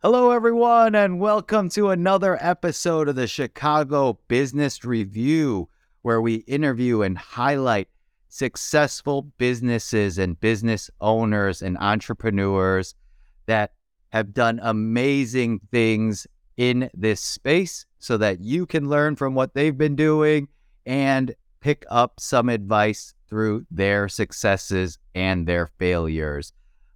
Hello, everyone, and welcome to another episode of the Chicago Business Review, where we interview and highlight successful businesses and business owners and entrepreneurs that have done amazing things in this space so that you can learn from what they've been doing and pick up some advice through their successes and their failures.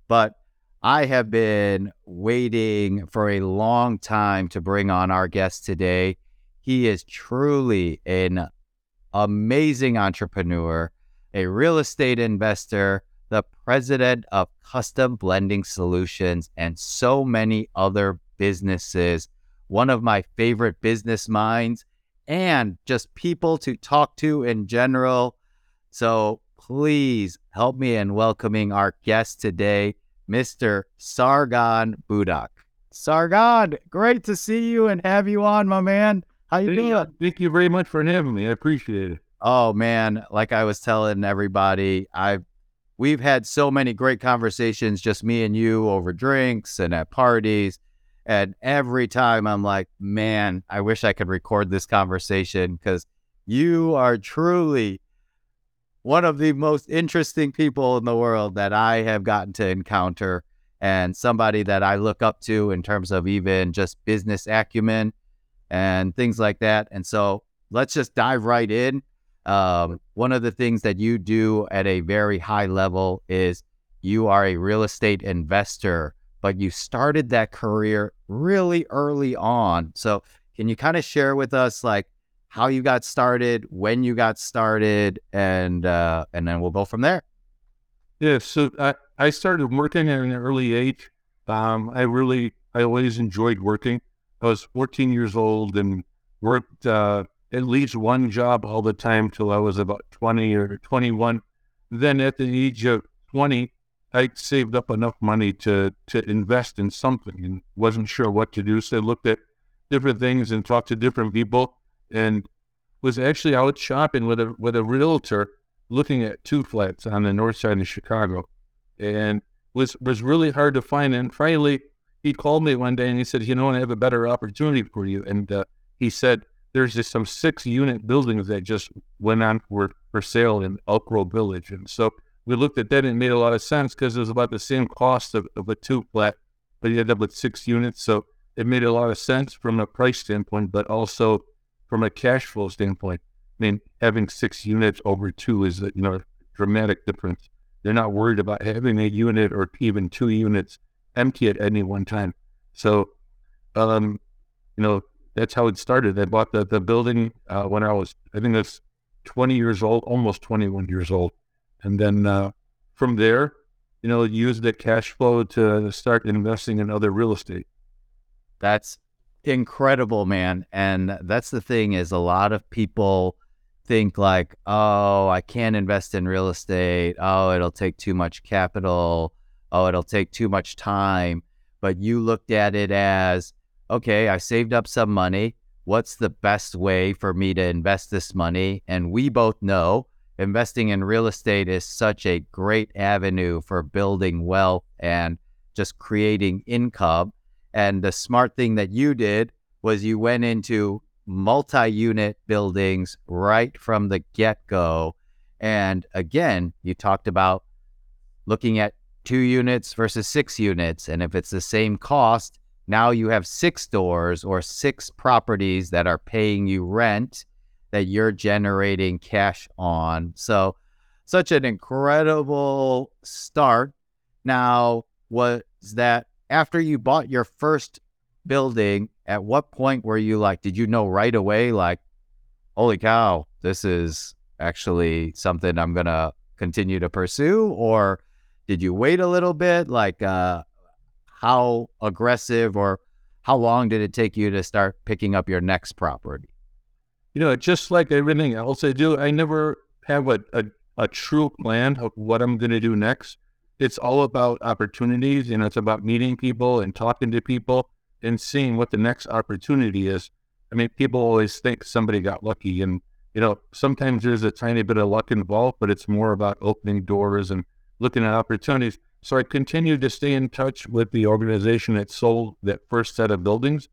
But I have been waiting for a long time to bring on our guest today. He is truly an amazing entrepreneur, a real estate investor, the president of Custom Blending Solutions, and so many other businesses. One of my favorite business minds and just people to talk to in general. So please help me in welcoming our guest today. Mr. Sargon Budak. Sargon, great to see you and have you on, my man. How you doing? Thank you very much for having me. I appreciate it. Oh man, like I was telling everybody, I've we've had so many great conversations, just me and you over drinks and at parties. And every time I'm like, man, I wish I could record this conversation because you are truly one of the most interesting people in the world that I have gotten to encounter and somebody that I look up to in terms of even just business acumen and things like that. And so let's just dive right in. Um, one of the things that you do at a very high level is you are a real estate investor, but you started that career really early on. So can you kind of share with us like how you got started, when you got started, and uh, and then we'll go from there. Yeah, so I, I started working at an early age. Um, I really I always enjoyed working. I was 14 years old and worked uh, at least one job all the time till I was about 20 or 21. Then at the age of 20, I saved up enough money to to invest in something and wasn't sure what to do. So I looked at different things and talked to different people and was actually out shopping with a with a realtor looking at two flats on the north side of Chicago, and was was really hard to find. And finally, he called me one day and he said, "You know, I have a better opportunity for you." And uh, he said, "There's just some six unit buildings that just went on for for sale in Elk Grove Village." And so we looked at that and it made a lot of sense because it was about the same cost of, of a two flat, but you end up with six units. So it made a lot of sense from a price standpoint, but also from a cash flow standpoint, I mean, having six units over two is a you know dramatic difference. They're not worried about having a unit or even two units empty at any one time. So, um, you know, that's how it started. I bought the the building uh, when I was, I think that's 20 years old, almost 21 years old, and then uh, from there, you know, use the cash flow to start investing in other real estate. That's incredible, man. And that's the thing is a lot of people think like, oh, I can't invest in real estate. Oh, it'll take too much capital. Oh, it'll take too much time. But you looked at it as, okay, I saved up some money. What's the best way for me to invest this money? And we both know investing in real estate is such a great avenue for building wealth and just creating income. And the smart thing that you did was you went into multi unit buildings right from the get go. And again, you talked about looking at two units versus six units. And if it's the same cost, now you have six doors or six properties that are paying you rent that you're generating cash on. So, such an incredible start. Now, was that after you bought your first building, at what point were you like, did you know right away, like, holy cow, this is actually something I'm going to continue to pursue? Or did you wait a little bit? Like, uh, how aggressive or how long did it take you to start picking up your next property? You know, just like everything else I do, I never have a, a, a true plan of what I'm going to do next it's all about opportunities. You know, it's about meeting people and talking to people and seeing what the next opportunity is. I mean, people always think somebody got lucky, and you know, sometimes there's a tiny bit of luck involved, but it's more about opening doors and looking at opportunities. So I continued to stay in touch with the organization that sold that first set of buildings.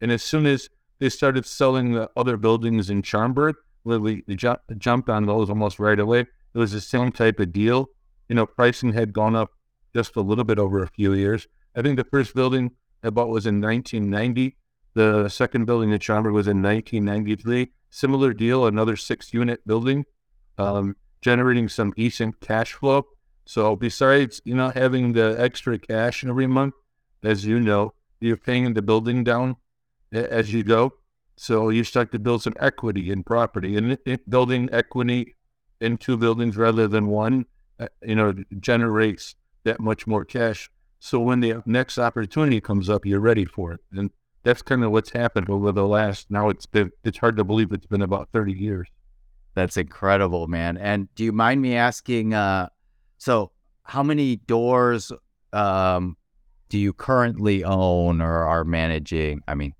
And as soon as they started selling the other buildings in Schaumburg, literally they jumped on those almost right away. It was the same type of deal. You know, pricing had gone up just a little bit over a few years. I think the first building I bought was in 1990. The second building in Schaumburg was in 1993. Similar deal, another six unit building, um, generating some decent cash flow. So besides, you know, having the extra cash every month, as you know, you're paying the building down as you go. So you start to build some equity in property and building equity in two buildings rather than one, you know, generates that much more cash. So when the next opportunity comes up, you're ready for it. And that's kind of what's happened over the last, now it's been, it's hard to believe it's been about 30 years. That's incredible, man. And do you mind me asking, uh, so, how many doors um, do you currently own or are managing? I mean,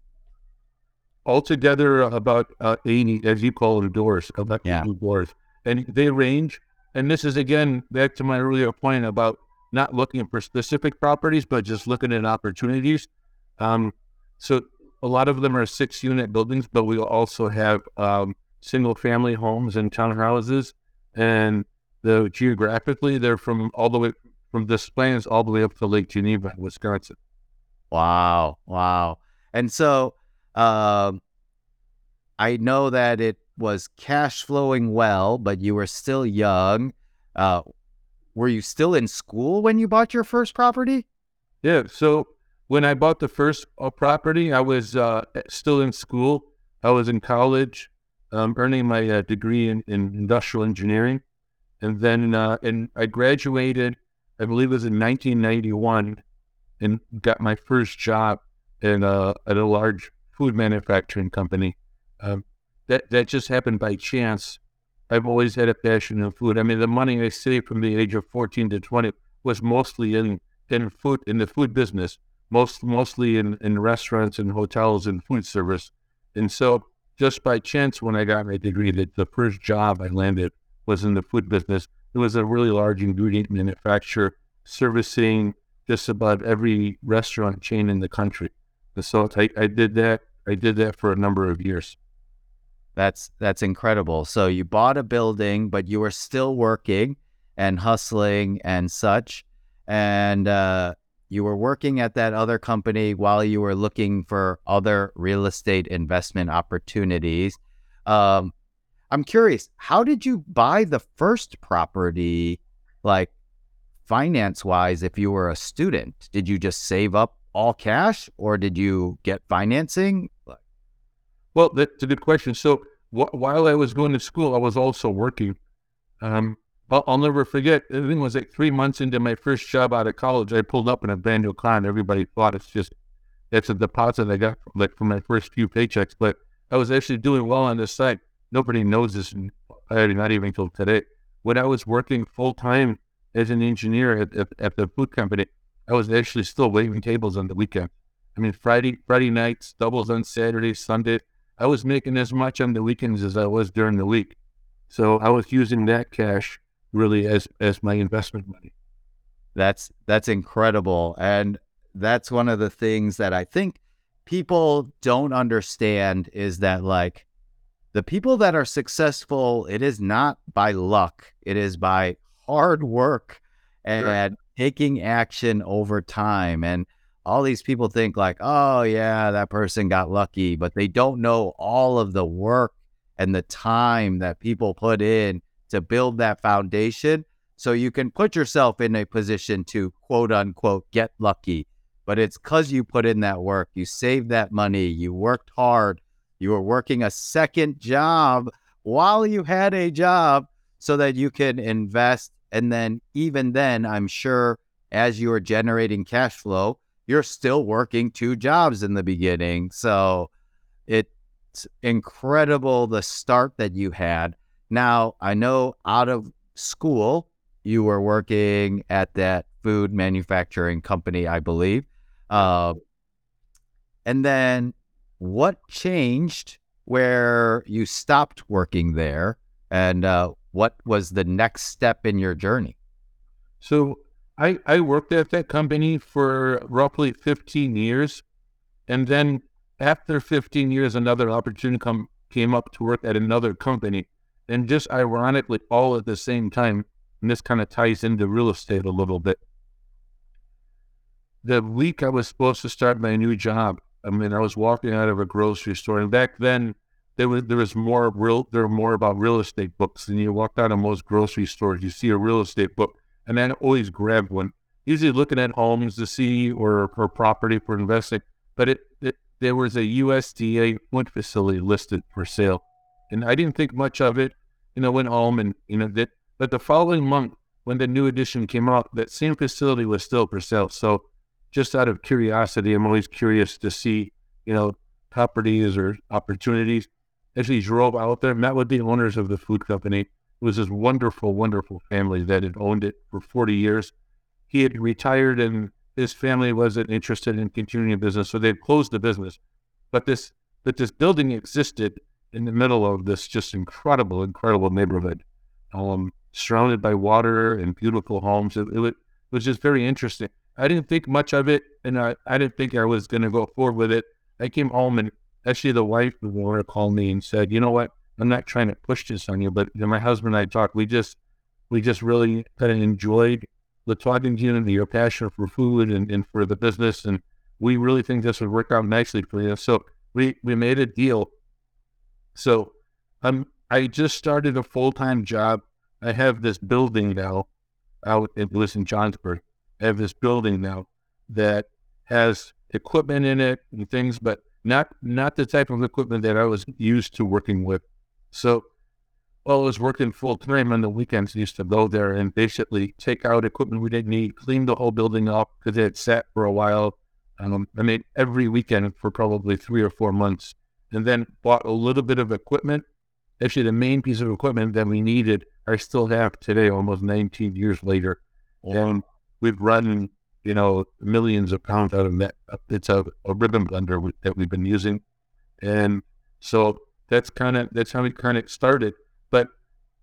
altogether about uh, 80, as you call it, doors, about yeah. doors. And they range. And this is, again, back to my earlier point about not looking for specific properties, but just looking at opportunities. Um, so a lot of them are six unit buildings, but we also have um, single family homes and townhouses. And the geographically, they're from all the way from Des Plaines all the way up to Lake Geneva, Wisconsin. Wow, wow! And so, um, I know that it was cash flowing well, but you were still young. Uh, were you still in school when you bought your first property? Yeah. So when I bought the first uh, property, I was uh, still in school. I was in college, um, earning my uh, degree in, in industrial engineering. And then uh, and I graduated, I believe it was in 1991, and got my first job in a, at a large food manufacturing company. Um, that that just happened by chance. I've always had a passion in food. I mean, the money I saved from the age of 14 to 20 was mostly in in food in the food business, most mostly in in restaurants and hotels and food service. And so, just by chance, when I got my degree, that the first job I landed was in the food business. It was a really large ingredient manufacturer servicing just about every restaurant chain in the country. So I, I did that. I did that for a number of years. That's that's incredible. So you bought a building, but you were still working and hustling and such, and uh, you were working at that other company while you were looking for other real estate investment opportunities. Um, I'm curious, how did you buy the first property, like finance wise, if you were a student? Did you just save up all cash or did you get financing? Well, that's a good question. So wh- while I was going to school, I was also working. Um, I'll, I'll, never forget. Think it was like three months into my first job out of college. I pulled up in a brand new car, and everybody thought it's just it's a deposit I got like from my first few paychecks. But I was actually doing well on this side nobody knows this, not even until today. When I was working full time as an engineer at, at, at, the food company, I was actually still waiting tables on the weekend. I mean, Friday Friday nights, doubles on Saturday, Sunday. I was making as much on the weekends as I was during the week. So I was using that cash really as as my investment money. That's that's incredible, and that's one of the things that I think people don't understand is that like the people that are successful, it is not by luck, it is by hard work and sure. taking action over time. And all these people think, like, oh, yeah, that person got lucky, but they don't know all of the work and the time that people put in to build that foundation. So you can put yourself in a position to quote unquote get lucky. But it's because you put in that work, you saved that money, you worked hard, you were working a second job while you had a job so that you can invest. And then, even then, I'm sure as you are generating cash flow, you're still working two jobs in the beginning. So it's incredible the start that you had. Now, I know out of school, you were working at that food manufacturing company, I believe. Uh, and then what changed where you stopped working there and uh, what was the next step in your journey? So I, I worked at that company for roughly 15 years. And then after 15 years, another opportunity come, came up to work at another company. And just ironically, all at the same time, and this kind of ties into real estate a little bit. The week I was supposed to start my new job, I mean, I was walking out of a grocery store, and back then there was there was more real there were more about real estate books. And you walked out of most grocery stores, you see a real estate book, and I always grabbed one. Usually looking at homes to see or or property for investing, but it, it there was a USDA wind facility listed for sale, and I didn't think much of it. You know, went home and you know that. But the following month, when the new edition came out, that same facility was still for sale. So, just out of curiosity, I'm always curious to see, you know, properties or opportunities actually drove out there, met with the owners of the food company. It was this wonderful, wonderful family that had owned it for 40 years. He had retired and his family wasn't interested in continuing the business, so they had closed the business. But this but this building existed in the middle of this just incredible, incredible neighborhood, um, surrounded by water and beautiful homes. It, it, was just very interesting. I didn't think much of it, and I, I didn't think I was going to go forward with it. I came home and actually the wife of Laura called me and said, you know what? I'm not trying to push this on you, but my husband and I talked. We just, we just really kind of enjoyed the talking to you and your passion for food and, and for the business. And we really think this would work out nicely for you. So we, we made a deal. So um, I just started a full-time job. I have this building now out in Listen Johnsburg. I have this building now that has equipment in it and things, but not not the type of equipment that I was used to working with. So while I was working full time on the weekends, I used to go there and basically take out equipment we didn't need, clean the whole building up because it had sat for a while. Um, I made every weekend for probably three or four months, and then bought a little bit of equipment. Actually, the main piece of equipment that we needed, I still have today, almost 19 years later. And we've run you know, millions of pounds out of that. It's a, a ribbon blender that we've been using. And so that's kind of, that's how we kind of started. But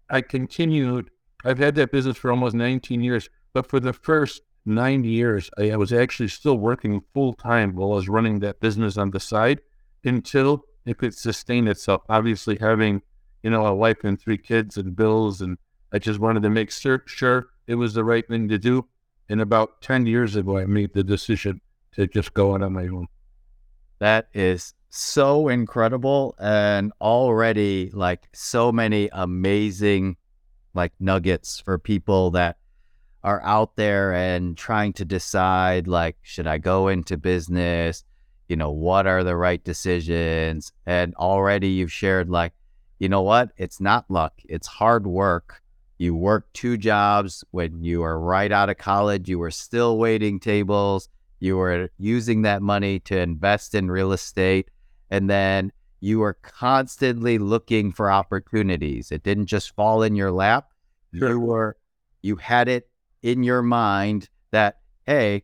I continued, I've had that business for almost 19 years, but for the first nine years, I, I was actually still working full time while I was running that business on the side until it could sustain itself. Obviously, having, you know, a wife and three kids and bills, and I just wanted to make sure, sure it was the right thing to do. And about 10 years ago, I made the decision to just go out on my own. That is so incredible and already like so many amazing like nuggets for people that are out there and trying to decide like should I go into business? You know, what are the right decisions? And already you've shared like, you know what? It's not luck. It's hard work you worked two jobs when you were right out of college. You were still waiting tables. You were using that money to invest in real estate. And then you were constantly looking for opportunities. It didn't just fall in your lap. Sure. You were, you had it in your mind that, hey,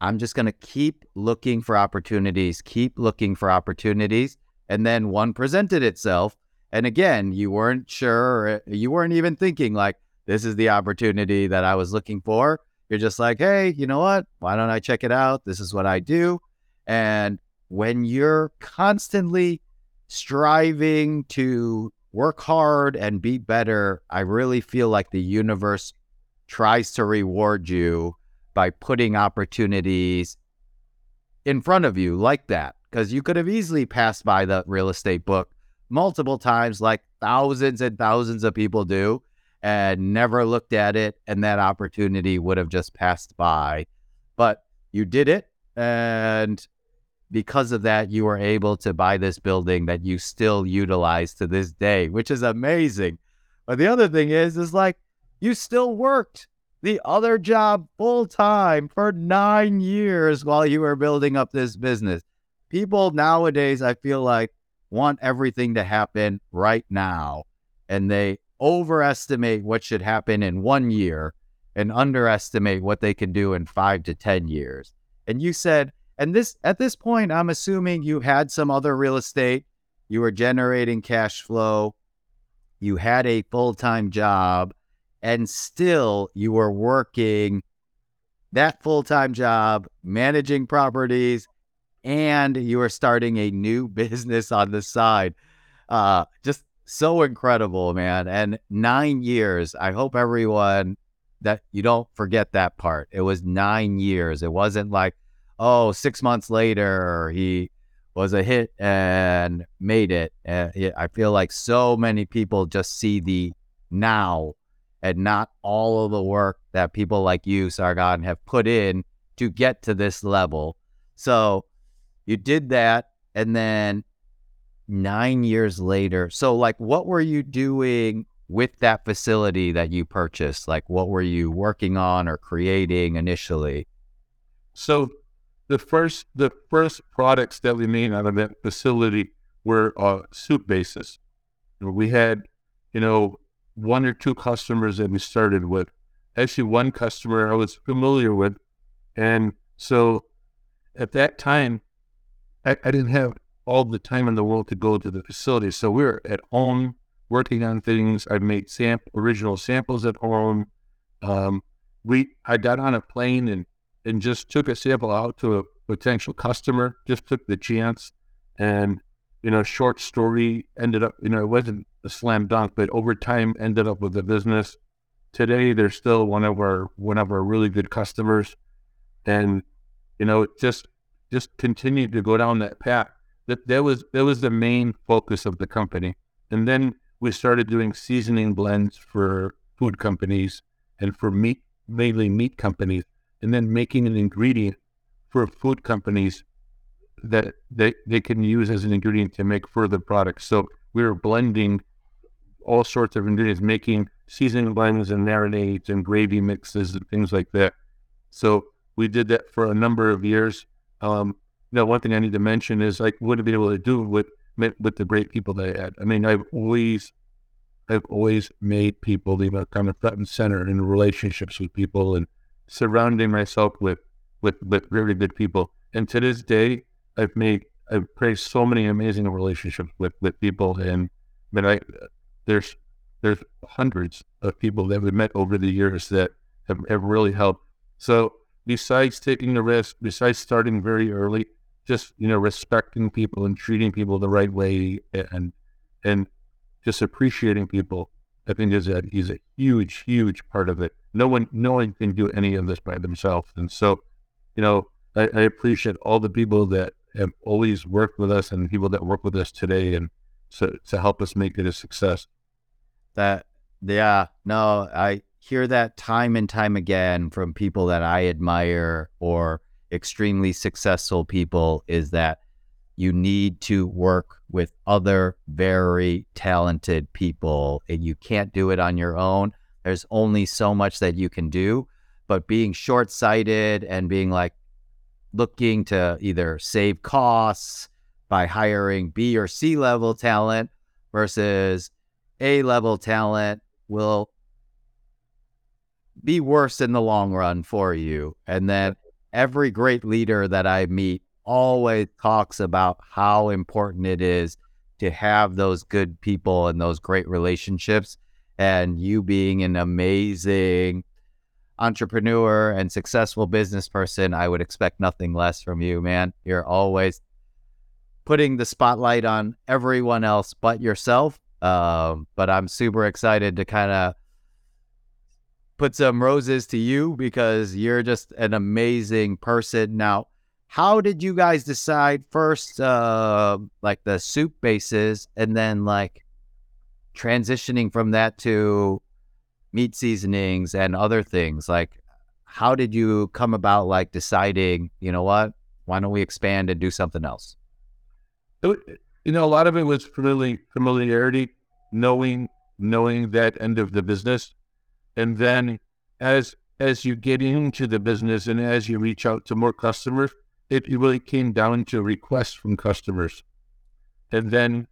I'm just going to keep looking for opportunities, keep looking for opportunities. And then one presented itself and again, you weren't sure, uh, you weren't even thinking like, this is the opportunity that I was looking for. You're just like, hey, you know what? Why don't I check it out? This is what I do. And when you're constantly striving to work hard and be better, I really feel like the universe tries to reward you by putting opportunities in front of you like that. Because you could have easily passed by the real estate book multiple times, like thousands and thousands of people do, and never looked at it, and that opportunity would have just passed by. But you did it, and because of that, you were able to buy this building that you still utilize to this day, which is amazing. But the other thing is, is like you still worked the other job full time for nine years while you were building up this business. People nowadays, I feel like, want everything to happen right now. And they overestimate what should happen in one year and underestimate what they can do in five to 10 years. And you said, and this at this point, I'm assuming you had some other real estate, you were generating cash flow, you had a full time job, and still you were working that full time job, managing properties, and you are starting a new business on the side. Uh, just so incredible, man. And nine years. I hope everyone that you don't forget that part. It was nine years. It wasn't like, oh, six months later, he was a hit and made it. Uh, I feel like so many people just see the now and not all of the work that people like you, Sargon, have put in to get to this level. So you did that. And then nine years later, so like, what were you doing with that facility that you purchased? Like, what were you working on or creating initially? So the first the first products that we made out of that facility were uh, soup bases. We had, you know, one or two customers that we started with. Actually, one customer I was familiar with. And so at that time, I, I didn't have all the time in the world to go to the facility. So we were at home working on things. I made sample original samples at home. Um, we I got on a plane and and just took a sample out to a potential customer. Just took the chance, and you know, short story ended up. You know, it wasn't a slam dunk, but over time ended up with a business. Today, they're still one of our one of our really good customers, and you know, just just continued to go down that path. That that was that was the main focus of the company, and then we started doing seasoning blends for food companies and for meat, mainly meat companies, and then making an ingredient for food companies that they, they can use as an ingredient to make further products. So we were blending all sorts of ingredients, making seasoning blends and marinades and gravy mixes and things like that. So we did that for a number of years. Um, you know, one thing I need to mention is what to be able to do with with the great people that I had. I mean, I've always I've always made people you know kind of front and center in relationships with people and surrounding myself with with with very good people. And to this day, I've made I've created so many amazing relationships with with people, and I mean, I there's there's hundreds of people that we've met over the years that have, have really helped. So besides taking the risk, besides starting very early, just you know respecting people and treating people the right way, and and just appreciating people, I think is a is a huge huge part of it. No one no one can do any of this by themselves, and so you know I, I appreciate all the people that have always worked with us and people that work with us today and so to help us make it a success. That yeah, no, I hear that time and time again from people that I admire or extremely successful people is that you need to work with other very talented people and you can't do it on your own. There's only so much that you can do, but being short-sighted and being like, looking to either save costs by hiring B or C level talent versus A level talent will be worse in the long run for you. And then every great leader that I meet always talks about how important it is to have those good people and those great relationships. And you being an amazing entrepreneur and successful business person, I would expect nothing less from you, man. You're always putting the spotlight on everyone else but yourself. Um, but I'm super excited to kind of put some roses to you because you're just an amazing person. Now, how did you guys decide first, uh, like the soup bases, and then like transitioning from that to meat seasonings and other things like how did you come about like deciding you know what? Why don't we expand and do something else? You know a lot of it was familiar, familiarity knowing knowing that end of the business. And then as as you get into the business and as you reach out to more customers it really came down to requests from customers. And then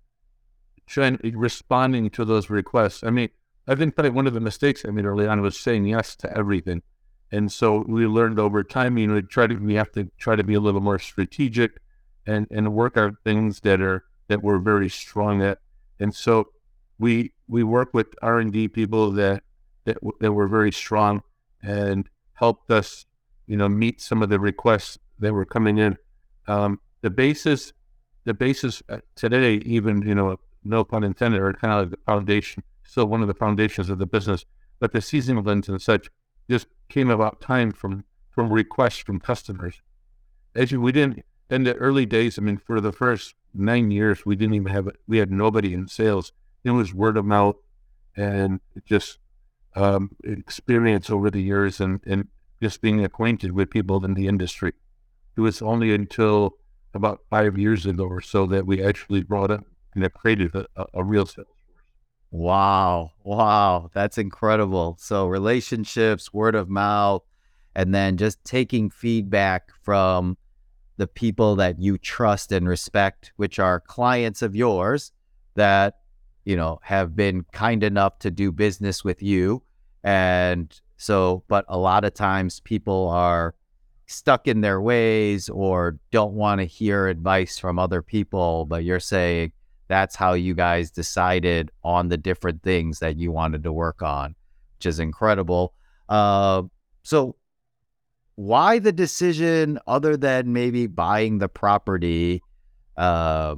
trying responding to those requests i mean I think probably one of the mistakes I made early on was saying yes to everything. And so we learned over time, you know, we try to we have to try to be a little more strategic and and work out things that are that we're very strong at. And so we we work with R and D people that that that were very strong and helped us you know, meet some of the requests that were coming in. Um, the basis, the basis uh, today, even you know, no pun intended, are kind of like the foundation, still one of the foundations of the business. But the seasoning blends and such just came about time from from requests from customers. As we didn't in the early days. I mean, for the first nine years, we didn't even have we had nobody in sales. It was word of mouth and just um, experience over the years and and just being acquainted with people in the industry. It was only until about five years ago or so that we actually brought up and created a, a, a real sales. Wow. Wow. That's incredible. So relationships, word of mouth, and then just taking feedback from the people that you trust and respect, which are clients of yours that, you know, have been kind enough to do business with you. And so, but a lot of times people are stuck in their ways or don't want to hear advice from other people. But you're saying that's how you guys decided on the different things that you wanted to work on, which is incredible. Uh, so, why the decision other than maybe buying the property uh,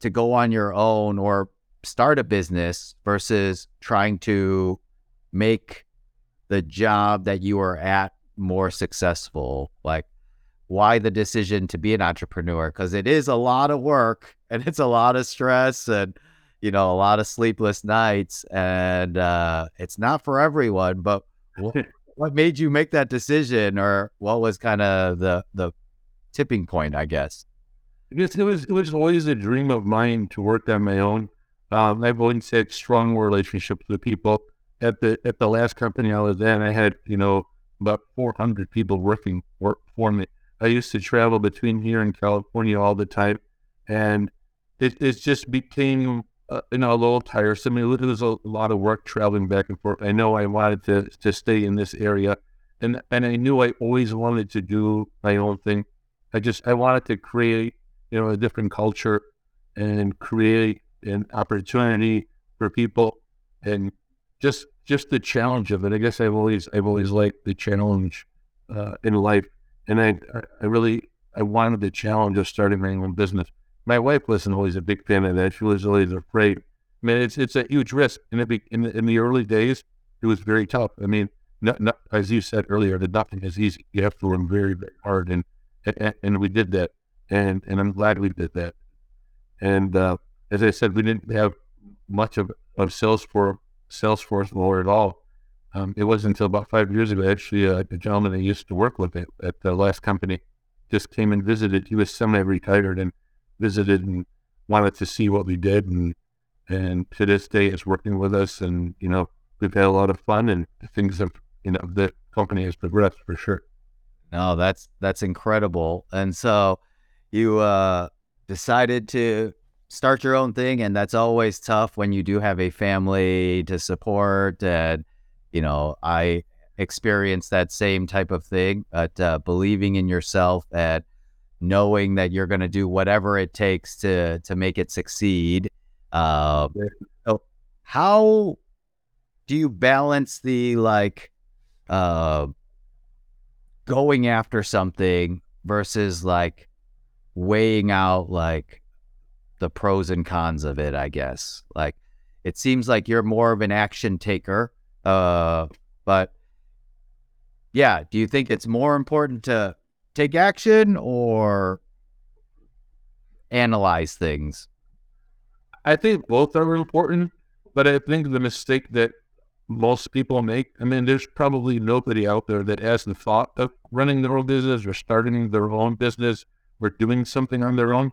to go on your own or start a business versus trying to make the job that you are at more successful? Like, why the decision to be an entrepreneur? Because it is a lot of work and it's a lot of stress and, you know, a lot of sleepless nights. And uh, it's not for everyone. But what, what made you make that decision or what was kind of the, the tipping point, I guess? It was, it was always a dream of mine to work on my own. Um, I've always had strong relationships with people at the at the last company I was in, I had you know about 400 people working work for me. I used to travel between here and California all the time, and it, it just became uh, you know a little tiresome. It was a lot of work traveling back and forth. I know I wanted to to stay in this area, and and I knew I always wanted to do my own thing. I just I wanted to create you know a different culture and create an opportunity for people and just just the challenge of it. I guess I've always I've always liked the challenge uh, in life, and I I really I wanted the challenge of starting my own business. My wife wasn't always a big fan of that. She was always afraid. I mean, it's it's a huge risk, in the, in the early days, it was very tough. I mean, not, not, as you said earlier, that nothing is easy. You have to work very very hard, and and, and we did that, and and I'm glad we did that. And uh, as I said, we didn't have much of of sales for Salesforce more at all. Um, it wasn't until about five years ago, actually, uh, a gentleman I used to work with at, at the last company just came and visited. He was semi-retired and visited and wanted to see what we did, and and to this day is working with us. And you know, we've had a lot of fun, and things have you know the company has progressed for sure. No, that's that's incredible. And so you uh, decided to start your own thing and that's always tough when you do have a family to support and you know i experienced that same type of thing but uh, believing in yourself and knowing that you're going to do whatever it takes to to make it succeed uh, so how do you balance the like uh going after something versus like weighing out like the pros and cons of it, I guess. Like it seems like you're more of an action taker. Uh, but yeah, do you think it's more important to take action or analyze things? I think both are important, but I think the mistake that most people make, I mean, there's probably nobody out there that has the thought of running their own business or starting their own business or doing something on their own.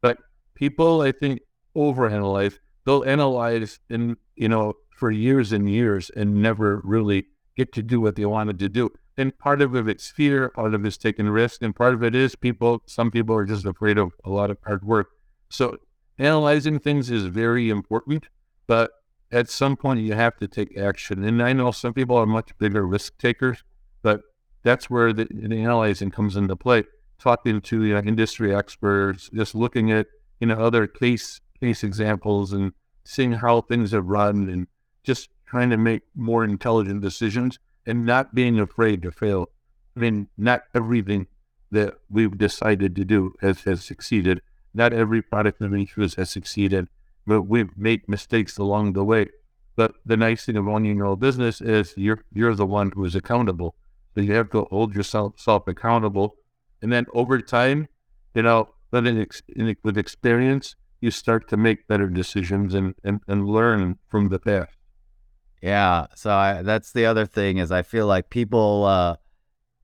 But people, I think, overanalyze. They'll analyze in, you know, for years and years and never really get to do what they wanted to do. And part of it is fear, part of it is taking risks, and part of it is people, some people are just afraid of a lot of hard work. So analyzing things is very important, but at some point you have to take action. And I know some people are much bigger risk takers, but that's where the, the analyzing comes into play. Talking to you know, industry experts, just looking at you know, other case case examples and seeing how things have run and just trying to make more intelligent decisions and not being afraid to fail. I mean, not everything that we've decided to do has, has succeeded. Not every product in Matrix has succeeded, but we've made mistakes along the way. But the nice thing of owning your own business is you're you're the one who is accountable. So you have to hold yourself self accountable, and then over time, you know, in, in, with experience, you start to make better decisions and, and, and learn from the past. Yeah. So I, that's the other thing is I feel like people uh,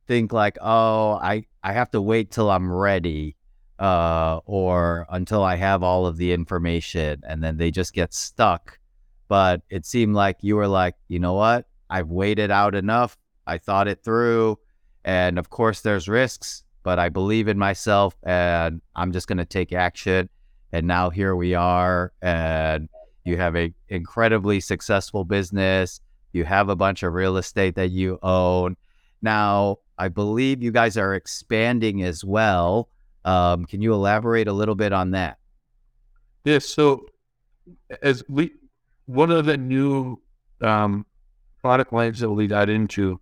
think like, oh, I, I have to wait till I'm ready uh, or until I have all of the information and then they just get stuck. But it seemed like you were like, you know what? I've waited out enough. I thought it through. And of course, there's risks, but I believe in myself and I'm just going to take action. And now here we are. And you have a incredibly successful business. You have a bunch of real estate that you own. Now, I believe you guys are expanding as well. Um, can you elaborate a little bit on that? Yes. So, as we, one of the new um, product lines that we got into,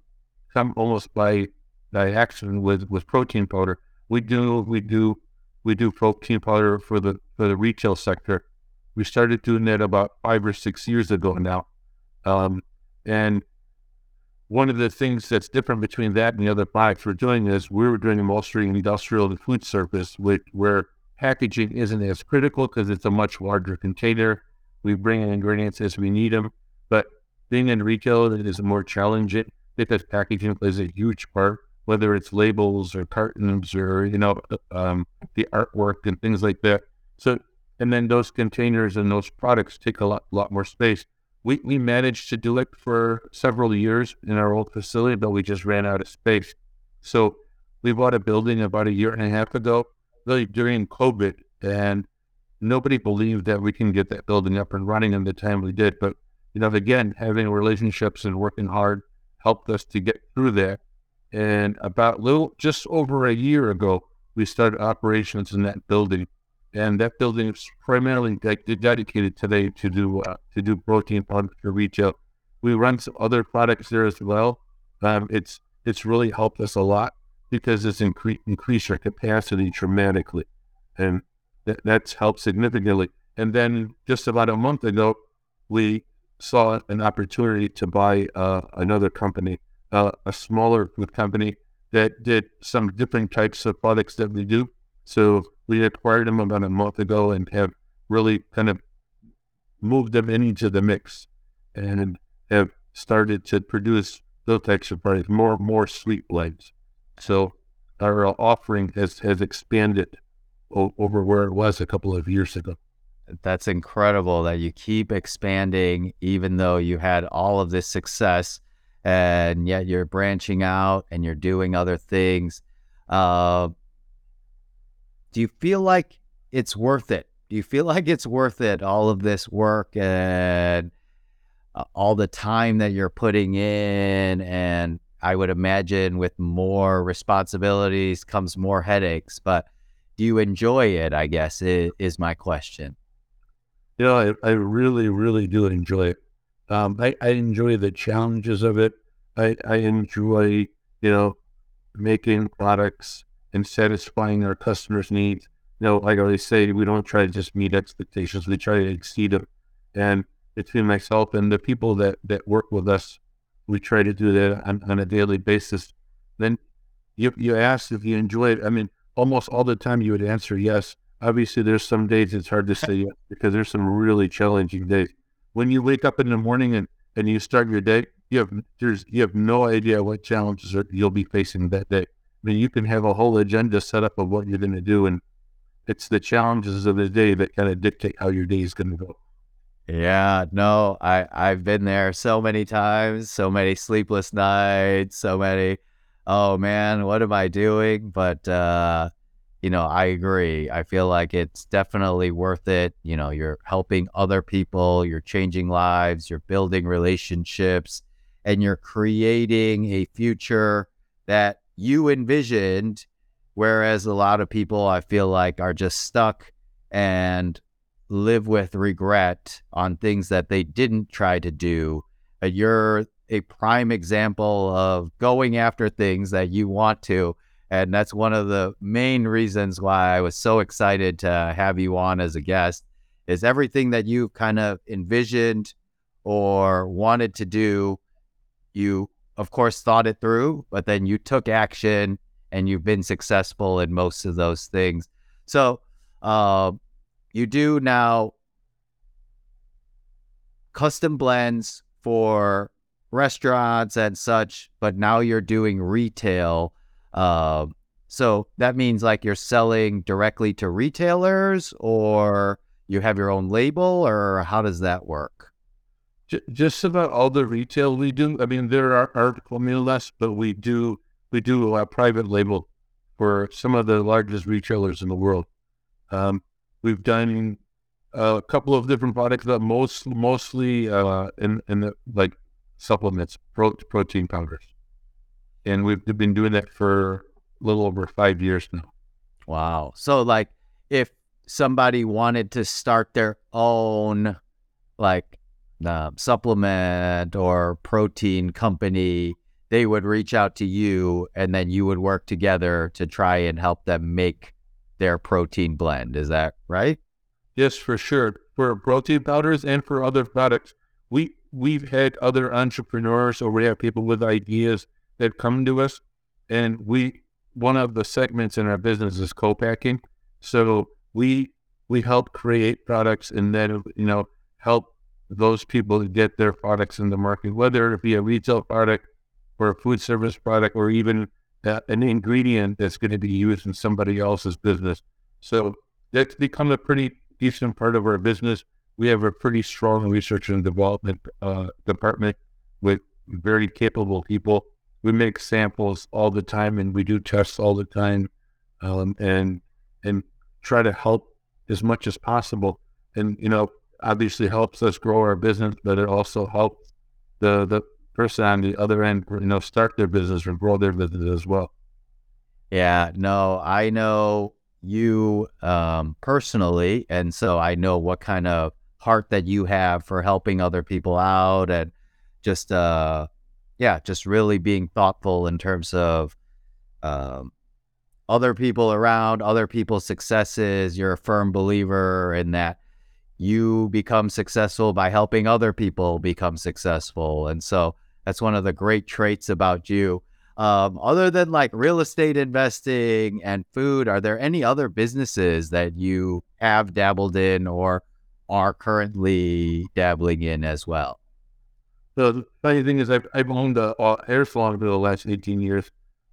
come almost by by accident with with protein powder. We do we do we do protein powder for the for the retail sector. We started doing that about five or six years ago now, um, and one of the things that's different between that and the other products we're doing is we're doing mostly industrial and food service, which, where packaging isn't as critical because it's a much larger container. We bring in ingredients as we need them, but being in retail it is more challenging because packaging plays a huge part, whether it's labels or cartons or you know um, the artwork and things like that. So, and then those containers and those products take a lot, lot more space we, we managed to do it for several years in our old facility, but we just ran out of space. So we bought a building about a year and a half ago, really during COVID, and nobody believed that we can get that building up and running in the time we did. But you know, again, having relationships and working hard helped us to get through that. And about little just over a year ago, we started operations in that building and that building is primarily de- dedicated today to do uh, to do protein for retail. We run some other products there as well. Um, it's it's really helped us a lot because it's incre- increased our capacity dramatically, and that, that's helped significantly. And then just about a month ago, we saw an opportunity to buy uh, another company, uh, a smaller food company that did some different types of products that we do. So we acquired them about a month ago and have really kind of moved them into the mix and have started to produce those types of products, more more sweet blends. So our offering has has expanded o- over where it was a couple of years ago. That's incredible that you keep expanding, even though you had all of this success, and yet you're branching out and you're doing other things. Uh, do you feel like it's worth it? Do you feel like it's worth it, all of this work and uh, all the time that you're putting in? And I would imagine with more responsibilities comes more headaches, but do you enjoy it? I guess is, my question. You know, I, I really, really do enjoy it. Um, I, I enjoy the challenges of it. I, I enjoy, you know, making products and satisfying our customers' needs. You know, like I always say, we don't try to just meet expectations; we try to exceed them. And between myself and the people that that work with us, we try to do that on, on a daily basis. Then you you ask if you enjoy it. I mean, almost all the time you would answer yes. Obviously, there's some days it's hard to say yes because there's some really challenging days. When you wake up in the morning and, and you start your day, you have there's you have no idea what challenges you'll be facing that day. You can have a whole agenda set up of what you're going to do, and it's the challenges of the day that kind of dictate how your day is going to go. Yeah, no, I I've been there so many times, so many sleepless nights, so many. Oh man, what am I doing? But uh, you know, I agree. I feel like it's definitely worth it. You know, you're helping other people, you're changing lives, you're building relationships, and you're creating a future that you envisioned, whereas a lot of people I feel like are just stuck and live with regret on things that they didn't try to do. Uh, you're a prime example of going after things that you want to. And that's one of the main reasons why I was so excited to have you on as a guest is everything that you kind of envisioned or wanted to do, you of course thought it through, but then you took action and you've been successful in most of those things. So uh, you do now custom blends for restaurants and such, but now you're doing retail. Uh, so that means like you're selling directly to retailers or you have your own label or how does that work? Just about all the retail we do. I mean, there are article meal less, but we do we do a private label for some of the largest retailers in the world. Um, we've done a couple of different products, but most mostly uh, in in the like supplements, pro, protein powders, and we've been doing that for a little over five years now. Wow! So, like, if somebody wanted to start their own, like, uh, supplement or protein company, they would reach out to you, and then you would work together to try and help them make their protein blend. Is that right? Yes, for sure. For protein powders and for other products, we we've had other entrepreneurs or we have people with ideas that come to us and we one of the segments in our business is co-packing so we we help create products and then you know help those people to get their products in the market whether it be a retail product or a food service product or even uh, an ingredient that's going to be used in somebody else's business so that's become a pretty decent part of our business we have a pretty strong research and development uh, department with very capable people. We make samples all the time, and we do tests all the time, um, and and try to help as much as possible. And you know, obviously helps us grow our business, but it also helps the the person on the other end, you know, start their business or grow their business as well. Yeah, no, I know you um, personally, and so I know what kind of heart that you have for helping other people out and just uh yeah just really being thoughtful in terms of um other people around other people's successes you're a firm believer in that you become successful by helping other people become successful and so that's one of the great traits about you um, other than like real estate investing and food are there any other businesses that you have dabbled in or are currently dabbling in as well. The funny thing is, I've, I've owned a, a hair salon for the last 18 years.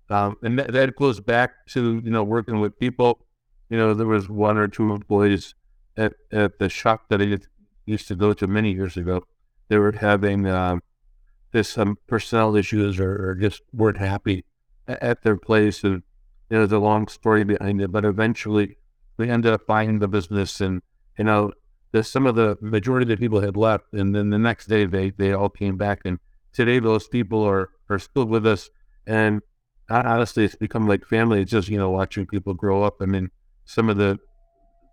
Um, and that, that, goes back to, you know, working with people. You know, there was one or two employees at, at the shop that I used to go to many years ago. They were having um, this some personnel issues or, or, just weren't happy at their place. And you know, there's a long story behind it, but eventually they ended up buying the business and, you know, the, some of the majority of the people had left, and then the next day they they all came back, and today those people are are still with us, and honestly, it's become like family. It's just you know watching people grow up. I mean, some of the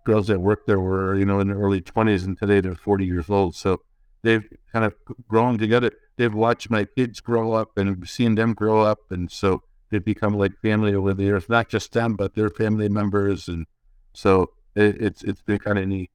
girls that worked there were you know in their early twenties, and today they're forty years old. So they've kind of grown together. They've watched my kids grow up and seen them grow up, and so they've become like family over the years. Not just them, but their family members, and so it, it's it's been kind of neat.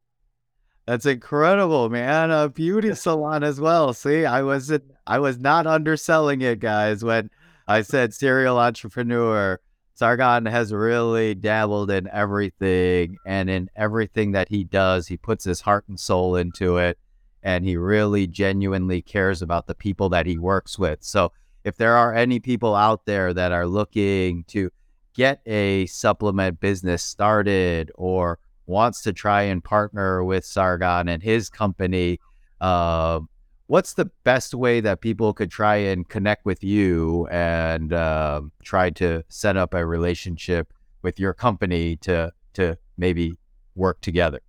That's incredible, man. A beauty salon as well. See, I wasn't I was not underselling it, guys, when I said serial entrepreneur. Sargon has really dabbled in everything and in everything that he does, he puts his heart and soul into it and he really genuinely cares about the people that he works with. So, if there are any people out there that are looking to get a supplement business started or wants to try and partner with Sargon and his company, uh, what's the best way that people could try and connect with you and uh, try to set up a relationship with your company to to maybe work together?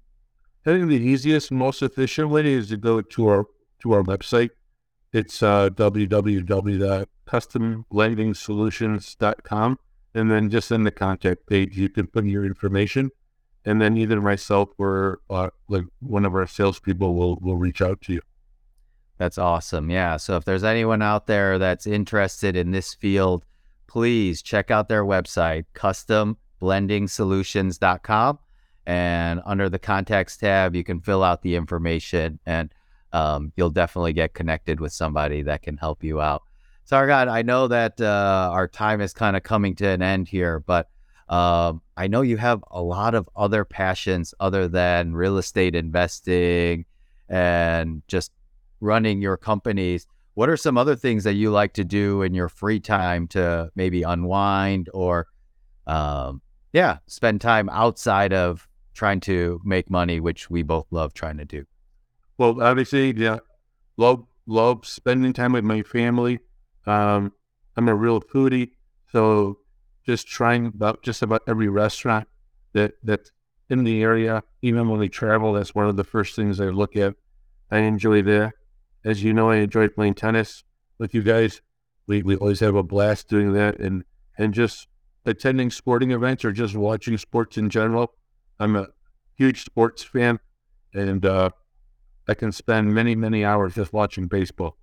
I think the easiest, most efficient way is to go to our to our website. It's uh, www.customblending and then just in the contact page you can put your information and then either myself or uh, like one of our salespeople will will reach out to you. That's awesome. Yeah. So if there's anyone out there that's interested in this field, please check out their website, customblendingsolutions.com. And under the contacts tab, you can fill out the information and um, you'll definitely get connected with somebody that can help you out. Sargon, I know that uh, our time is kind of coming to an end here, but um, I know you have a lot of other passions other than real estate investing and just running your companies. What are some other things that you like to do in your free time to maybe unwind or, um, yeah, spend time outside of trying to make money, which we both love trying to do? Well, obviously, yeah, love love spending time with my family. Um, I'm a real foodie, so just trying about just about every restaurant that that's in the area. Even when we travel, that's one of the first things I look at. I enjoy that. As you know, I enjoy playing tennis with you guys. We we always have a blast doing that, and and just attending sporting events or just watching sports in general. I'm a huge sports fan, and uh, I can spend many, many hours just watching baseball.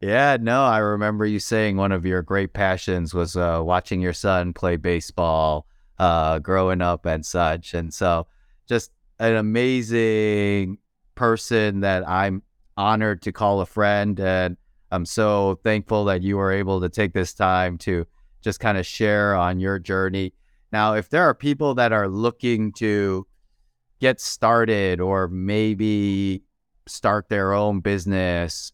Yeah, no, I remember you saying one of your great passions was uh, watching your son play baseball uh, growing up and such. And so, just an amazing person that I'm honored to call a friend. And I'm so thankful that you were able to take this time to just kind of share on your journey. Now, if there are people that are looking to get started or maybe start their own business,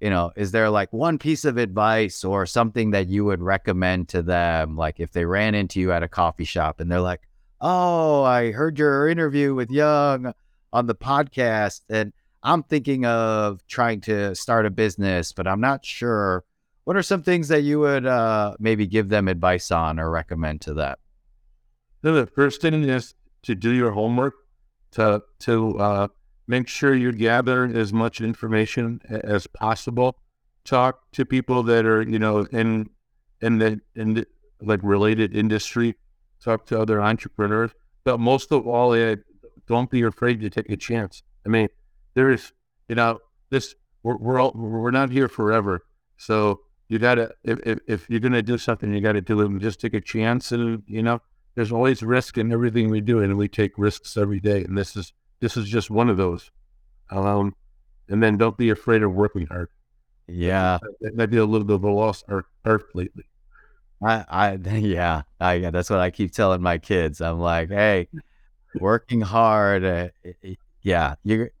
you know, is there like one piece of advice or something that you would recommend to them? Like if they ran into you at a coffee shop and they're like, Oh, I heard your interview with Young on the podcast and I'm thinking of trying to start a business, but I'm not sure. What are some things that you would uh, maybe give them advice on or recommend to that? The first thing is to do your homework, to to uh, make sure you gather as much information as possible. Talk to people that are, you know, in in the in the, like related industry. Talk to other entrepreneurs. But most of all, it, don't be afraid to take a chance. I mean, there is, you know, this we're we're, all, we're not here forever. So you gotta if, if, if you're gonna do something, you gotta do it and just take a chance. And you know, there's always risk in everything we do, and we take risks every day. And this is this is just one of those. Um, and then don't be afraid of working hard. Yeah, that might be a little bit of a lost art, art lately. I, I, yeah, I, yeah, that's what I keep telling my kids. I'm like, hey, working hard. Uh, yeah, you, it.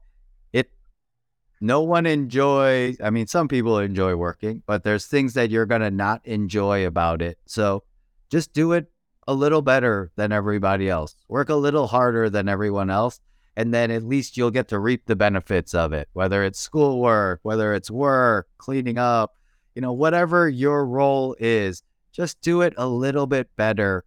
No one enjoys. I mean, some people enjoy working, but there's things that you're gonna not enjoy about it. So, just do it a little better than everybody else. Work a little harder than everyone else, and then at least you'll get to reap the benefits of it, whether it's schoolwork, whether it's work, cleaning up, you know, whatever your role is, just do it a little bit better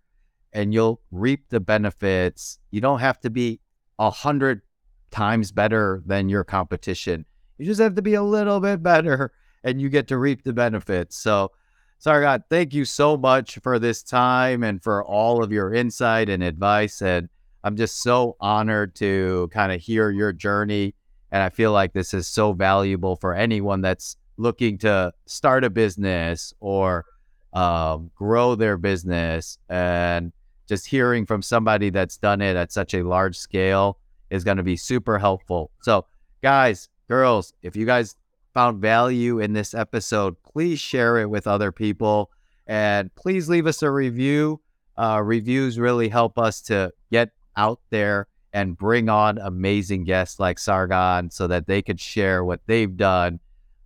and you'll reap the benefits. You don't have to be a hundred times better than your competition. You just have to be a little bit better and you get to reap the benefits. So, Sargon, thank you so much for this time and for all of your insight and advice. And I'm just so honored to kind of hear your journey. And I feel like this is so valuable for anyone that's looking to start a business or um, grow their business. And just hearing from somebody that's done it at such a large scale is going to be super helpful. So, guys, girls, if you guys found value in this episode, please share it with other people and please leave us a review. Uh, reviews really help us to get out there and bring on amazing guests like Sargon so that they could share what they've done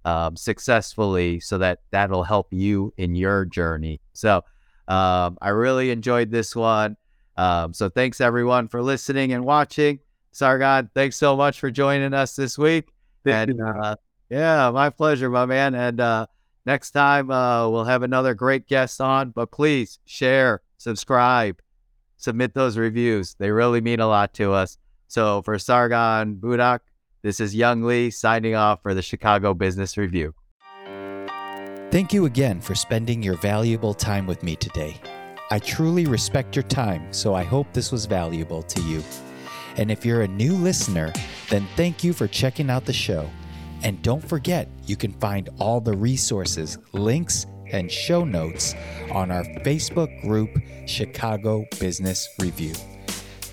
um, successfully so that that'll help you in your journey. So um, I really enjoyed this one. Um, so thanks everyone for listening and watching. Sargon, thanks so much for joining us this week. Thank and uh, yeah, my pleasure, my man. And uh, next time uh, we'll have another great guest on. But please share, subscribe, submit those reviews. They really mean a lot to us. So for Sargon Budak, this is Young Lee signing off for the Chicago Business Review. Thank you again for spending your valuable time with me today. I truly respect your time, so I hope this was valuable to you. And if you're a new listener, then thank you for checking out the show. And don't forget, you can find all the resources, links, and show notes on our Facebook group, Chicago Business Review.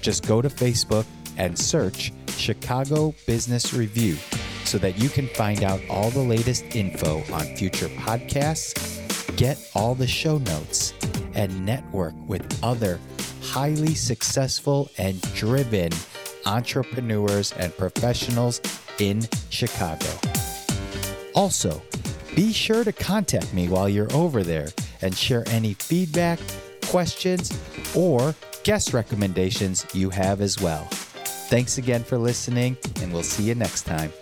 Just go to Facebook and search Chicago Business Review so that you can find out all the latest info on future podcasts, get all the show notes, and network with other highly successful and driven entrepreneurs and professionals in Chicago. Also, be sure to contact me while you're over there and share any feedback, questions, or guest recommendations you have as well. Thanks again for listening, and we'll see you next time.